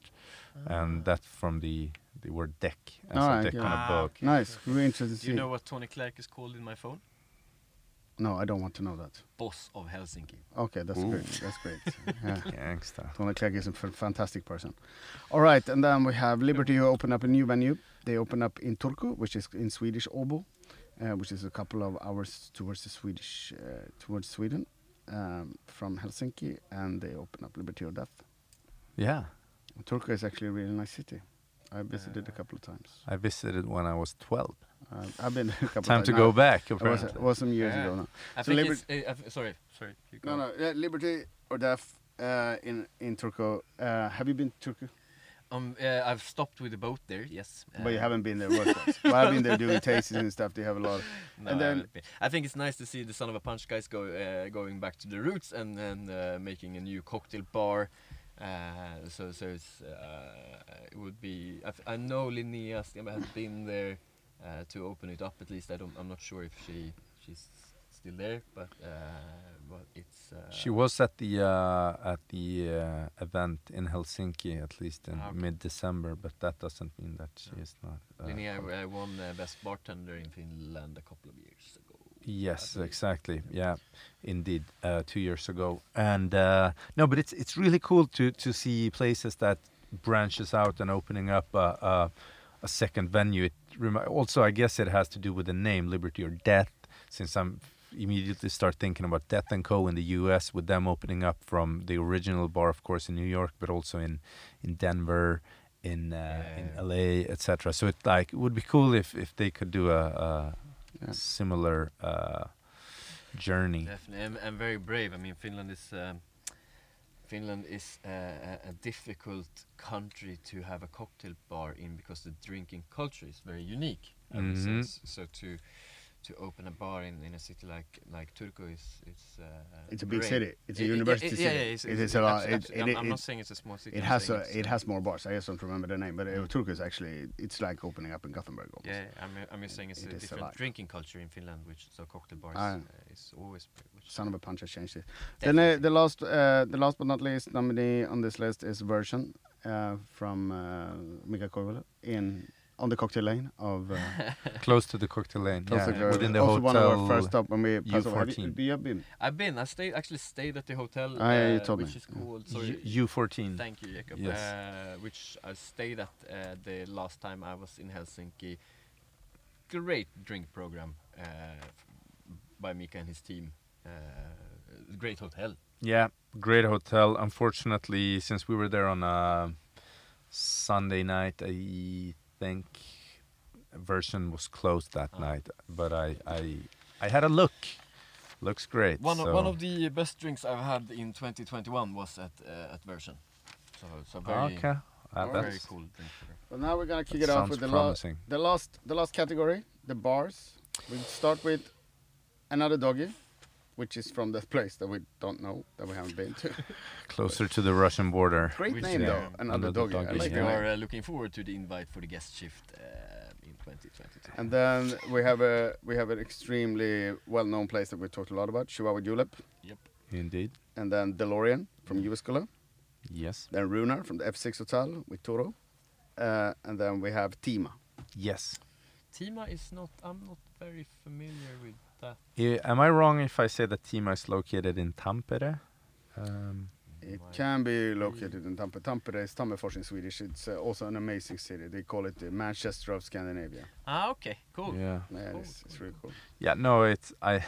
and that's from the the word deck as a Alright, deck yeah. on a Ah. Nice. We're interested Do you know what Tony Clark is called in my phone? no, I don't want to know that. Boss of Helsinki. Okay, that's Ooh. great. That's great. [LAUGHS] Yeah. Gangsta. Tony Clegg is a f- fantastic person. All right, and then we have Liberty who open up a new venue. They open up in Turku, which is in Swedish Åbo, uh, which is a couple of hours towards the Swedish, uh, towards Sweden, um, from Helsinki, and they open up Liberty or Death. Yeah, Turku is actually a really nice city. I visited a couple of times. I visited when I was 12. Uh, I've been [LAUGHS] a couple of times. Time of to times. go No, back. It was, it was some years Yeah. ago now. I so think Liber- it's, uh, sorry, sorry. Keep going. No, no. Yeah, Liberty or death uh, in in Turku. Uh, have you been to Turku? Um, uh, I've stopped with the boat there. Yes. but you uh, haven't been there work-wise. well, I've been there doing tastings and stuff. They have a lot of No, And I then- haven't. I think it's nice to see the Son of a Punch guys go uh, going back to the roots and then uh, making a new cocktail bar. Uh, so so it's uh, it would be. I, f- I know Linnea Stenberg has been there uh, to open it up. At least I don't. I'm not sure if she she's still there, but uh, but it's. Uh, She was at the uh, at the uh, event in Helsinki at least in Ah, okay. mid-December, but that doesn't mean that she No. is not. uh, Linnea won uh, best bartender in Finland a couple of years ago. Yes, exactly. Yeah, indeed. Uh, two years ago, and uh, no, but it's it's really cool to to see places that branches out and opening up a, a, a second venue. It remi- also, I guess, it has to do with the name Liberty or Death, since I'm immediately start thinking about Death and Co. in the U.S. with them opening up from the original bar, of course, in New York, but also in in Denver. In uh, in LA, etc. So it like it would be cool if if they could do a, a Yeah. similar uh, journey. Definitely, and, and very brave. I mean, Finland is um, Finland is uh, a, a difficult country to have a cocktail bar in because the drinking culture is very unique. I would say. Mhm. So to to open a bar in, in a city like like Turku is it's uh, It's a big great. city. It's a It- it- university it- city. Yeah, yeah, it's, It it's- a lot. I'm, I'm not saying it's a small city. it I'm has a, it has more bars. I just don't remember the name, but uh, Mm. Turku is actually it's like opening up in Gothenburg. Almost. Yeah, I'm, I'm just saying it's It a is a different lot. drinking culture in Finland, which so cocktail bars Ah. uh, is always. Son of a punch has changed it. Then uh, the last, uh, the last but not least nominee on this list is Version uh, from uh, Mika Koivula in on the cocktail lane of uh, [LAUGHS] Close to the cocktail lane. Close yeah, within the also hotel. one of our first stop when we passed over. Have you, U14. you have been? I've been. I stayed actually stayed at the hotel. Ah, yeah, you uh, told me. which is Yeah. called. Sorry. U- U14. Thank you, Jakob. Yes. Uh, which I stayed at uh, the last time I was in Helsinki. Great drink program uh, by Mika and his team. Uh, great hotel. Yeah, great hotel. Unfortunately, since we were there on a Sunday night, I think version was closed that Ah. night. But I, I, I had a look. Looks great. One of, one of the best drinks I've had in 2021 was at uh, at Version. So so very okay. Uh, very that's- cool drink program. Well, now we're gonna kick that it off with the last, the last, the last category, the bars. We start with another doggy, which is from the place that we don't know that we haven't been to. [LAUGHS] Closer to the Russian border. Great Which name is, though, another Another doggy. I Doggy, like we yeah. name. are uh, looking forward to the invite for the guest shift uh, in 2022. And then we have a we have an extremely well-known place that we talked a lot about, Chihuahua Julep, Yep. Indeed. and then DeLorean from Jyväskylä, Yes. then Runar from the F6 Hotel with Toro, uh, and then we have Tima. Yes. Tima is not. I'm not very familiar with that. Am I wrong if I say that Tima is located in Tampere? Um, It can be located in Tampere. Tampere is Tammerfors in Swedish. It's uh, also an amazing city. They call it the Manchester of Scandinavia. Ah, okay, cool. yeah. Yeah, Cool, it's, it's cool, really cool. Yeah, no, it's I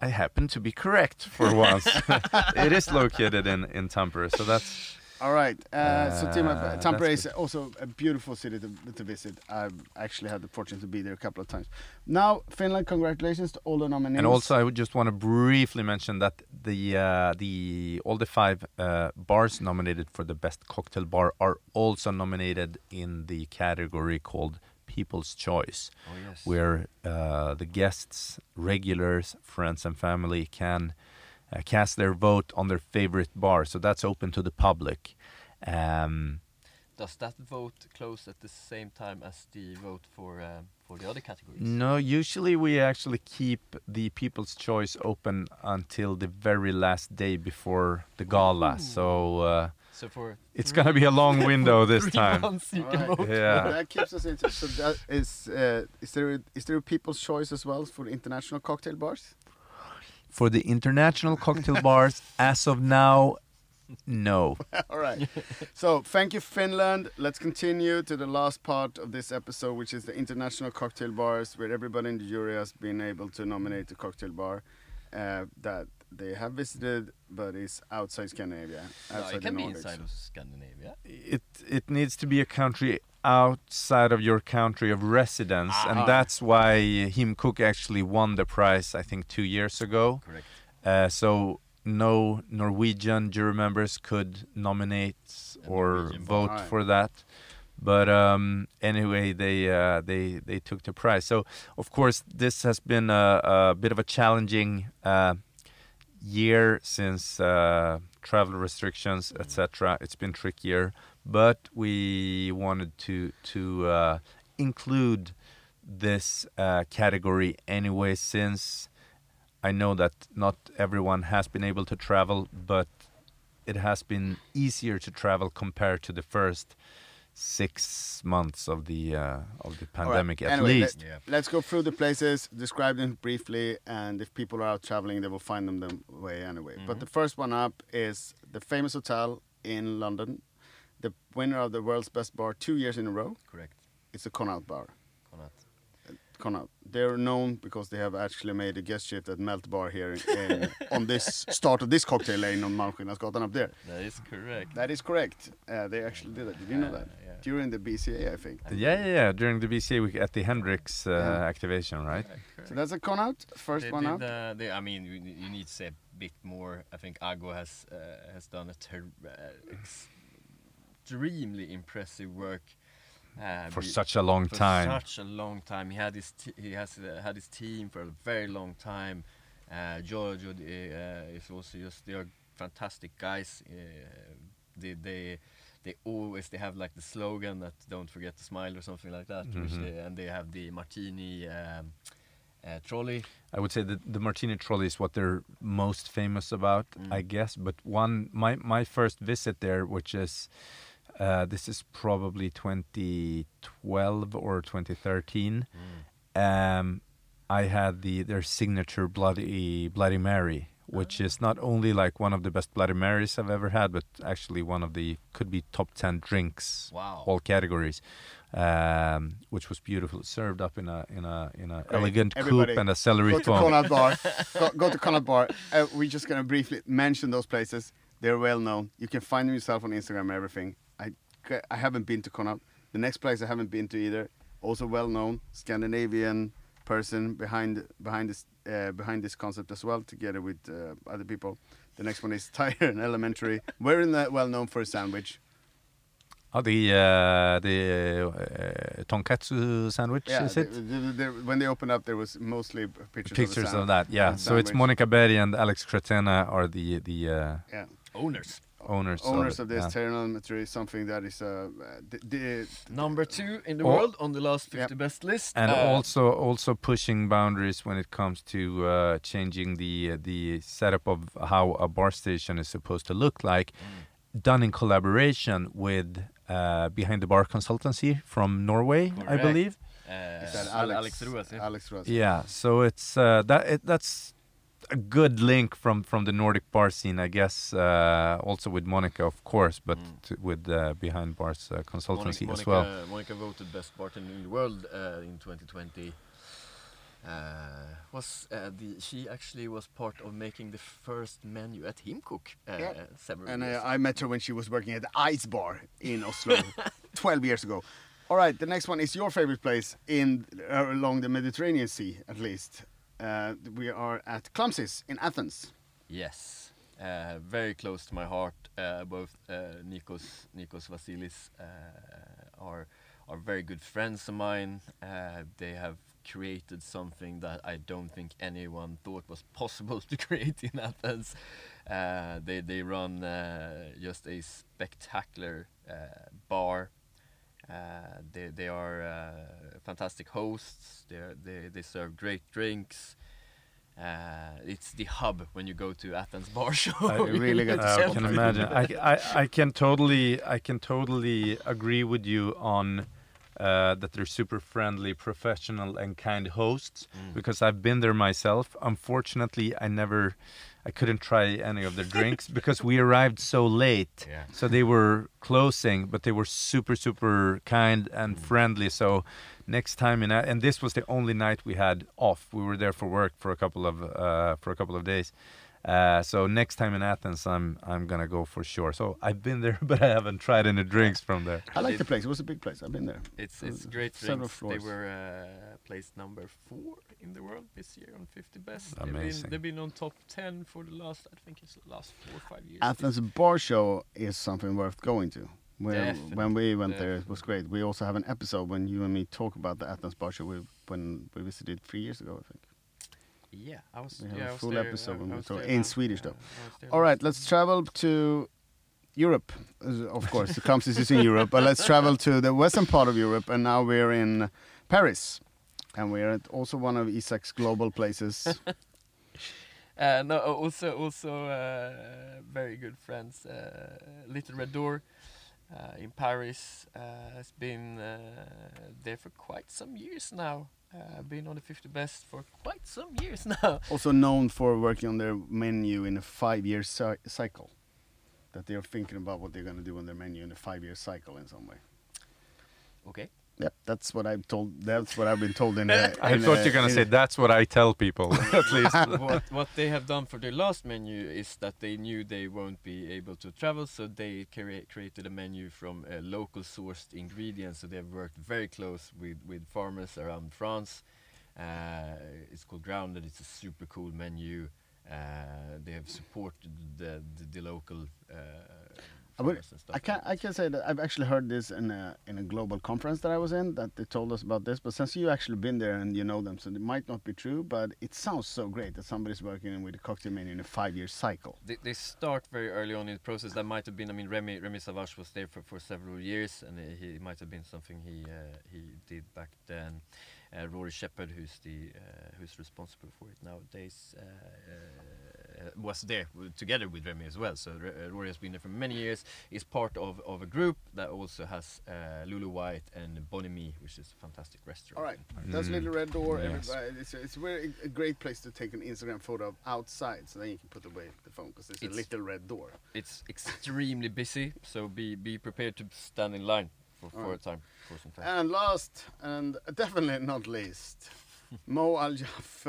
I happen to be correct for once. [LAUGHS] [LAUGHS] it is located in in Tampere, so that's All right. Uh, so Tima, Uh, Tampere is also a beautiful city to, to visit. I've actually had the fortune to be there a couple of times. Now, Finland, congratulations to all the nominees. and also I would just want to briefly mention that the uh, the all the five uh, bars nominated for the best cocktail bar are also nominated in the category called People's Choice. Oh yes. where uh, the guests, regulars, friends, and family can uh, cast their vote on their favorite bar. So that's open to the public. Um, Does that vote close at the same time as the vote for uh, for the other categories? no, usually we actually keep the People's Choice open until the very last day before the gala. Ooh. So uh, So for it's gonna be a long [LAUGHS] window this three time. months you can right. vote. Yeah. That keeps us into. So that is uh, is there a, is there a people's choice as well for international cocktail bars? For the international cocktail [LAUGHS] bars, as of now, no. [LAUGHS] All right. so thank you, Finland. Let's continue to the last part of this episode, which is the international cocktail bars, where everybody in the jury has been able to nominate a cocktail bar uh, that they have visited, but it's outside Scandinavia. No, it can the be inside of Scandinavia. it it needs to be a country outside of your country of residence Ah. and that's why Himkok actually won the prize i think two years ago Correct. uh, so no norwegian jury members could nominate A or Norwegian vote bar. for that but um, anyway they uh, they they took the prize so of course this has been a, a bit of a challenging uh, year since uh, travel restrictions, etc. It's been trickier, but we wanted to to uh, include this uh, category anyway, since I know that not everyone has been able to travel, but it has been easier to travel compared to the first six months of the uh, of the All right, pandemic at anyway, least. Yeah. Let's go through the places, describe them briefly, and if people are out traveling, they will find them the way anyway. But Mhm. the first one up is the famous hotel in London, the winner of the world's best bar two years in a row. Correct. It's a Connaught bar. Connaught. Connaught. They're known because they have actually made a guest shift at Melt Bar here in, [LAUGHS] on this start of this cocktail lane on Malmskillnadsgatan up there. That is correct. That is correct. Uh, they actually did that. Did you know that? yeah. During the BCA, I think. Yeah, yeah, yeah. During the BCA week at the Hendrick's uh, Yeah. activation, right? So that's a Connaught. First they one did, up. Uh, they, I mean, you, you need to say a bit more. I think Ago has uh, has done a ter- uh, extremely impressive work uh, For such a long for time. such a long time. He had his he has uh, had his team for a very long time. Uh, Giorgio uh, is also just they are fantastic guys. Uh, they they they always they have like the slogan that don't forget to smile or something like that. Which Mhm. they, and they have the martini um, uh, trolley. I would say that the Martini trolley is what they're most famous about, I Mm. guess. But one, my my first visit there, which is, uh, this is probably 2012 or 2013. Um, I had the their signature Bloody Bloody Mary, which is not only like one of the best Bloody Marys I've ever had, but actually one of the could be top 10 drinks Wow. all categories, um, which was beautiful, served up in a in a in a Great. elegant Everybody, coupe and a celery Go to. Connaught Bar. [LAUGHS] go, go to Connaught Bar. Uh, we're just gonna briefly mention those places. They're well known. You can find them yourself on Instagram and everything. I I haven't been to Connaught. The next place I haven't been to either. Also well known Scandinavian person behind behind this uh, behind this concept as well, together with uh, other people. The next one is [LAUGHS] Tayer Elementary. We're in the well known for a sandwich. Oh, the uh, the uh, tonkatsu sandwich, Yeah, is it? the- the- when they opened up, there was mostly pictures, Pictures of, the of that, yeah. and So it's. Monica Berg and Alex Kratena are the the uh, Yeah. Owners. Owners owners. of, of this yeah. Tayer Elementary is something that is uh, the, the, Number two in the Oh. world on the last 50 Yep. best list. and Uh, also also pushing boundaries when it comes to uh, changing the uh, the setup of how a bar station is supposed to look like, Mm. done in collaboration with uh, Behind the Bar Consultancy from Norway, I believe. uh, is that Alex, Alex Ruas, yeah. Alex Ruas. Yeah, so it's uh, that it, that's a good link from from the Nordic bar scene, I guess. Uh, also with Monica, of course, but Mm. t- with uh, Behind Bars uh, Consultancy Monica, as well. Monica voted best bartender in the world uh, in 2020. Uh, was uh, the she actually was part of making the first menu at Himkok uh, Yeah. several And years. uh, I met her when she was working at the Ice Bar in Oslo [LAUGHS] 12 years ago. All right, the next one is your favorite place in uh, along the Mediterranean Sea, at least. Uh, we are at Clumsies in Athens. Yes, uh, very close to my heart. Uh, both uh, Nikos, Nikos Vasilis uh, are are very good friends of mine. Uh, they have created something that I don't think anyone thought was possible [LAUGHS] to create in Athens. They they run just a spectacular bar. Uh, they they are uh, fantastic hosts. They are, they they serve great drinks. Uh, it's the hub when you go to Athens bar [LAUGHS] show. I really got [LAUGHS] to I can imagine. I, I, I can totally I can totally agree with you on uh, that they're super friendly, professional, and kind hosts Mm. because I've been there myself. Unfortunately, I never I couldn't try any of their drinks because we arrived so late. [LAUGHS] Yeah. So they were closing, but they were super super kind and Mm. friendly. So next time in and this was the only night we had off. We were there for work for a couple of uh, for a couple of days. Uh, so next time in Athens, I'm I'm gonna go for sure. So I've been there, [LAUGHS] but I haven't tried any drinks from there. I like It- the place. It was a big place. I've been there. It's Uh, it's great several drinks. They were uh, placed number four in the world this year on 50 best. They've Amazing. been, they've been on top 10 for the last, I think it's the last four or five years. Athens Bar Show is something worth going to. When, Definitely, when we went there, it was great. We also have an episode when you and me talk about the Athens Bar Show we, when we visited three years ago, I think. Yeah, I was. We have yeah, a full episode I- I we talk- there in. Swedish, though. I was there All right, let's travel to Europe. Of [LAUGHS] course, the Clumsies is in Europe, but let's travel to the western part of Europe, and now we're in Paris, and we're at also one of Isac's global places. [LAUGHS] Uh, no, uh, also also uh, very good friends. Uh, Little Red Door uh, in Paris uh, has been uh, there for quite some years now. Uh, been on the 50 best for quite some years [LAUGHS] now. Also known for working on their menu in a five-year cy- cycle. That they are thinking about what they're going to do on their menu in a five-year cycle in some way. Okay. Yep, that's what I've told. That's what I've been told in. A, [LAUGHS] I in thought a- you're gonna say a- that's what I tell people [LAUGHS] at least. [LAUGHS] what what they have done for their last menu is that they knew they won't be able to travel, so they crea- created a menu from uh, local sourced ingredients. So they've worked very close with with farmers around France. Uh, it's called Grounded. It's a super cool menu. Uh, they have supported the the, the local. I would- farmers and stuff I can I can say that I've actually heard this in a in a global conference that I was in that they told us about this. But since you actually been there and you know them, so it might not be true. But it sounds so great that somebody's working with a cocktail menu in a five-year cycle. they, they start very early on in the process. That might have been. I mean, Remy Remy Savage was there for, for several years, and he it might have been something he uh, he did back then. Uh, Rory Shepard, who's the uh, who's responsible for it nowadays, uh, uh, was there together with Remy as well. So R- uh, Rory has been there for many years. Is part of, of a group that also has uh, Lulu White and Bonhomie, which is a fantastic restaurant. All right, that's Mm. Little Red Door. Yes. It's a, it's a very a great place to take an Instagram photo of outside, so then you can put away the phone because it's, a Little Red Door. It's extremely busy, so be be prepared to stand in line for, for a Alright. time for some time. And last, and definitely not least, [LAUGHS] Mo Al Jaff,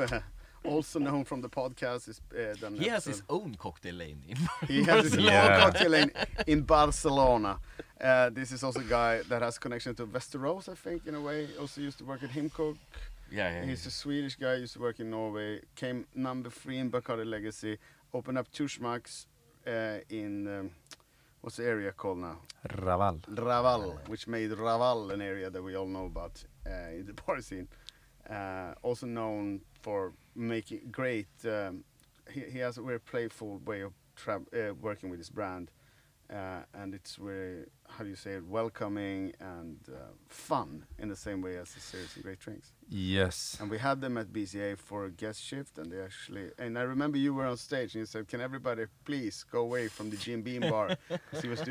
also known from the podcast, is uh, done He has his own cocktail lane in [LAUGHS] He has his own cocktail lane in Barcelona. Uh, this is also a guy that has connection to Västerås, I think, in a way. Also used to work at Himkok. Yeah, yeah, He's a Swedish guy, used to work in Norway. Came number three in Bacardi Legacy. Opened up two schmucks uh, in, um, what's the area called now? Raval. Raval, which made Raval an area that we all know about uh, in the bar scene. Uh, also known for making great. Um, he, he has a very playful way of tra- uh, working with his brand, uh, and it's very how do you say it, welcoming and uh, fun in the same way as the series of great drinks. Yes. And we had them at BCA for a guest shift, and they actually. And I remember you were on stage, and you said, "Can everybody please go away from the Jim Beam bar?" [LAUGHS] Because he was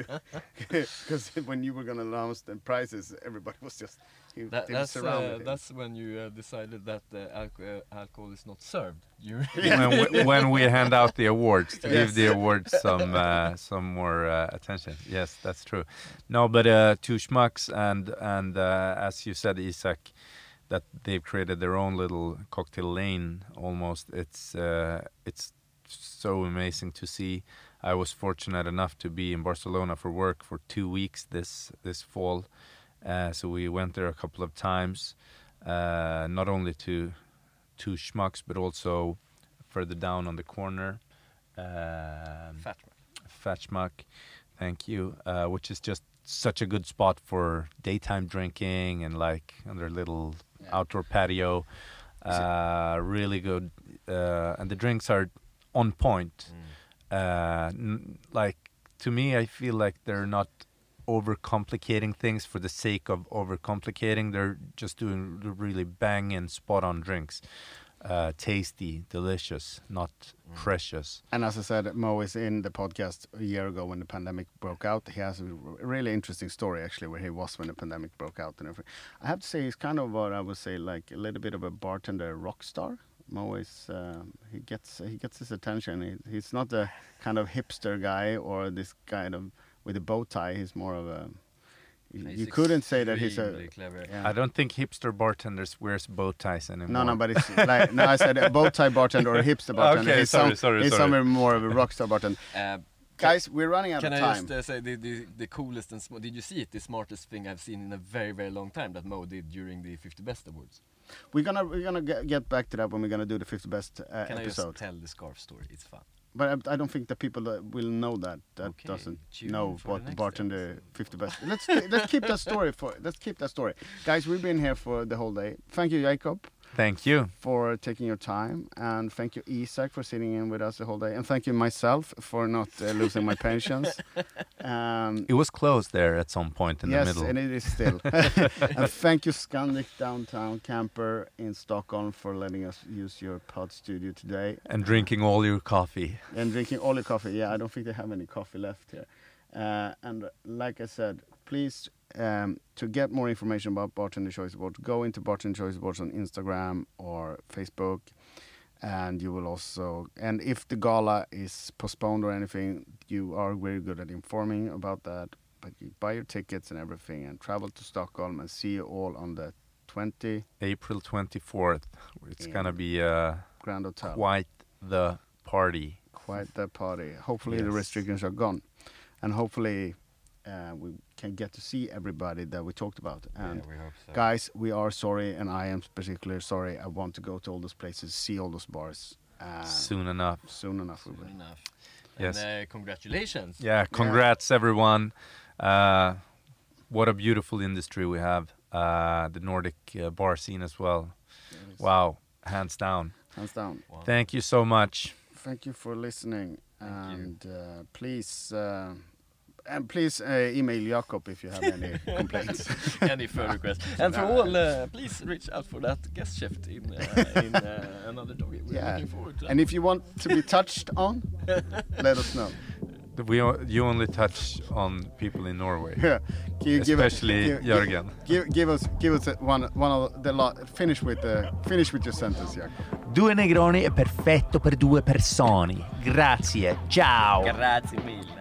because [LAUGHS] when you were gonna announce the prices, everybody was just he, That, they were that's surrounded uh, him. that's when you uh, decided that uh, alco- uh, alcohol is not served. [LAUGHS] You [LAUGHS] when, we, when we hand out the awards to give the awards some uh, some more uh, attention. Yes, that's true. No, but uh, two schmucks and and uh, as you said, Isac, that they've created their own little cocktail lane. Almost, it's uh, it's so amazing to see. I was fortunate enough to be in Barcelona for work for two weeks this this fall, uh, so we went there a couple of times, uh, not only to two schmucks, but also further down on the corner. Um, fat. Fat thank you, uh, which is just such a good spot for daytime drinking and like on their little Yeah. outdoor patio. Uh, really good, uh, and the drinks are on point. Mm. Uh, n- like to me, I feel like they're not overcomplicating things for the sake of overcomplicating. They're just doing really bang and spot-on drinks. Uh, tasty, delicious, not Mm. precious. And as I said, Mo is in the podcast a year ago when the pandemic broke out. He has a really interesting story actually where he was when the pandemic broke out and everything. I have to say he's kind of what I would say like a little bit of a bartender rock star. Mo is um, he gets he gets his attention. He, he's not the kind of hipster guy or this kind of with a bow tie. He's more of a. You, He's you couldn't say that he's a. clever. yeah. I don't think hipster bartenders wears bow ties anymore. No, no, but it's [LAUGHS] like no. I said a bow tie bartender or a hipster bartender. Okay, he's sorry, some, sorry, he's sorry. somewhere more of a rock star bartender. [LAUGHS] Uh, Guys, we're running out Can of I time. just uh, say the, the the coolest and sm- did you see it? The smartest thing I've seen in a very very long time that Mo did during the 50 Best Awards. We're gonna we're gonna get, get back to that when we're gonna do the 50 best uh, Can I just tell the scarf story? It's fun. But I, I don't think the people that will know that that Okay, doesn't tune know what the bartender episode. 50 best. Let's let's keep that story for let's keep that story, guys. We've been here for the whole day. Thank you, Jakob. Thank you. for taking your time, and thank you, Isac, for sitting in with us the whole day, and thank you myself for not uh, losing my patience. [LAUGHS] Um, It was closed there at some point in yes, the middle. Yes, and it is still. [LAUGHS] and thank you, Scandic Downtown Camper in Stockholm, for letting us use your pod studio today and drinking all your coffee. and drinking all your coffee. Yeah, I don't think they have any coffee left here. Uh, and like I said, please um, to get more information about Bartender Choice Awards, go into Bartender Choice Awards on Instagram or Facebook, and you will also. And if the gala is postponed or anything, you are very good at informing about that. But you buy your tickets and everything, and travel to Stockholm and see you all on the 20 April 24th. It's gonna be uh, Grand Hotel. quite the party. quite the party. Hopefully the restrictions are gone, and hopefully uh, we can get to see everybody that we talked about. And yeah, we hope so. guys, we are sorry, and I am particularly sorry. I want to go to all those places, see all those bars. Uh, Soon enough. soon enough, we Soon will. enough. Yes. And uh, congratulations. Yeah, congrats everyone. Uh, what a beautiful industry we have. Uh, the Nordic uh, bar scene as well. Wow, hands down. Hands down. Wow. Thank you so much. Thank you for listening, Thank and uh, please. And please uh, email Jakob if you have any [LAUGHS] complaints. [LAUGHS] Any further requests? [LAUGHS] And for all, uh, please reach out for that guest shift in uh, in uh, another dog. We're Yeah. looking forward to that. and if you want to be touched on, let us know. We o- you only touch on people in Norway, Yeah. Can you give us- especially give- give- Jörgen. Give, give us give us a, one one of the lot. finish with the finish with your sentence, Jakob. Due Negroni è perfetto per due persone. Grazie, ciao! Grazie mille.